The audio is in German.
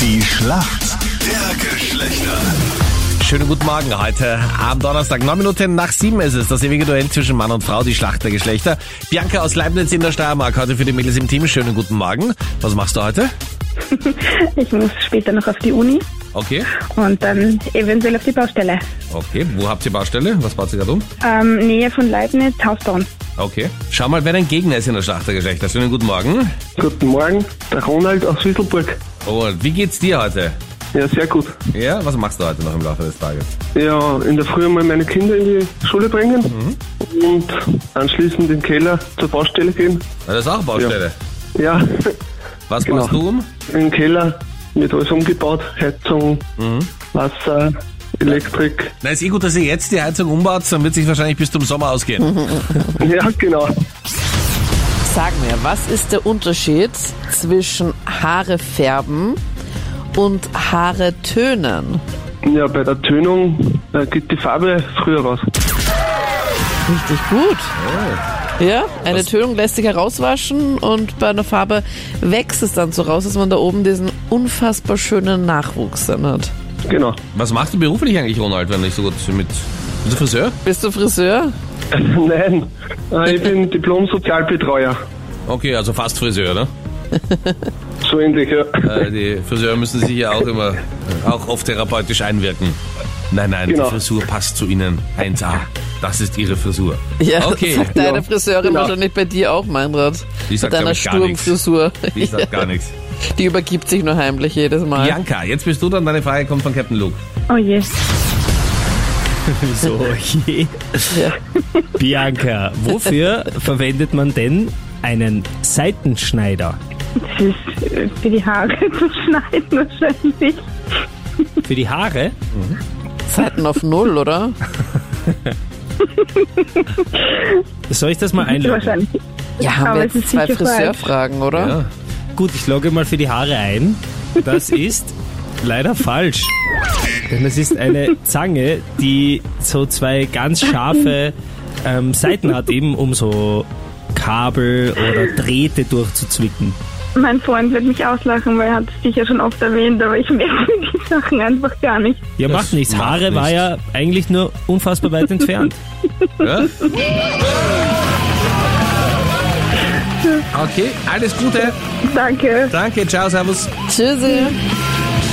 Die Schlacht der Geschlechter. Schönen guten Morgen. Heute am Donnerstag, neun Minuten nach sieben ist es. Das ewige Duell zwischen Mann und Frau, die Schlacht der Geschlechter. Bianca aus Leibniz in der Steiermark, heute für die Mädels im Team. Schönen guten Morgen. Was machst du heute? Ich muss später noch auf die Uni Okay, und dann eventuell auf die Baustelle. okay. Wo habt ihr Baustelle? Was baut ihr gerade um? Ähm, Nähe von Leibniz, Hausbauen. Okay. Schau mal, wer dein Gegner ist in der Schlacht der Geschlechter. Schönen guten Morgen. Guten Morgen, der Ronald aus Wieselburg. Und wie geht's dir heute? Ja, sehr gut. Ja, was machst du heute noch im Laufe des Tages? Ja, in der Früh mal meine Kinder in die Schule bringen und anschließend in den Keller zur Baustelle gehen. Das ist auch Baustelle. Ja, Was Genau. machst du um? im Keller wird alles umgebaut, Heizung, Wasser, Elektrik. Na, ist eh gut, dass ihr jetzt die Heizung umbaut, dann wird sich wahrscheinlich bis zum Sommer ausgehen. Ja, genau. Sag mir, was ist der Unterschied zwischen Haare färben und Haare tönen? Ja, bei der Tönung äh, geht die Farbe früher raus. Richtig gut. Ja, eine Tönung lässt sich herauswaschen und bei einer Farbe wächst es dann so raus, dass man da oben diesen unfassbar schönen Nachwuchs dann hat. Genau. Was machst du beruflich eigentlich, Ronald, wenn ich so gut mit... Bist du Friseur? Bist du Friseur? Nein, äh, ich bin Diplom-Sozialbetreuer. Okay, also fast Friseur, ne? So ähnlich, ja. Äh, die Friseure müssen sich ja auch immer, auch oft therapeutisch einwirken. Nein, nein, Genau. die Frisur passt zu Ihnen. 1A. Das ist Ihre Frisur. Ja, Okay. sagt deine Ja, Friseurin genau. wahrscheinlich bei dir auch, Meinrad. Die sagt, Mit deiner. Sturmfrisur. Ich sag gar nichts. Die übergibt sich nur heimlich jedes Mal. Bianca, jetzt bist du dann, deine Frage kommt von Captain Luke. Oh je. So, je. Ja. Bianca, wofür verwendet man denn einen Seitenschneider? Das ist für die Haare zu schneiden wahrscheinlich. Für die Haare? Zeiten auf Null, oder? Soll ich das mal einloggen? Wahrscheinlich. Ja, haben Aber wir es jetzt ist zwei. Friseurfragen, oder? Ja. Gut, ich logge mal für die Haare ein. Das ist leider falsch. Denn es ist eine Zange, die so zwei ganz scharfe ähm, Seiten hat, eben um so Kabel oder Drähte durchzuzwicken. Mein Freund wird mich auslachen, weil er hat es sicher schon oft erwähnt, aber ich merke die Sachen einfach gar nicht. Ja, Das macht nichts. macht Haare war nichts. ja eigentlich nur unfassbar weit entfernt. Ja? Okay, alles Gute. Danke. Danke, ciao, servus. Tschüssi.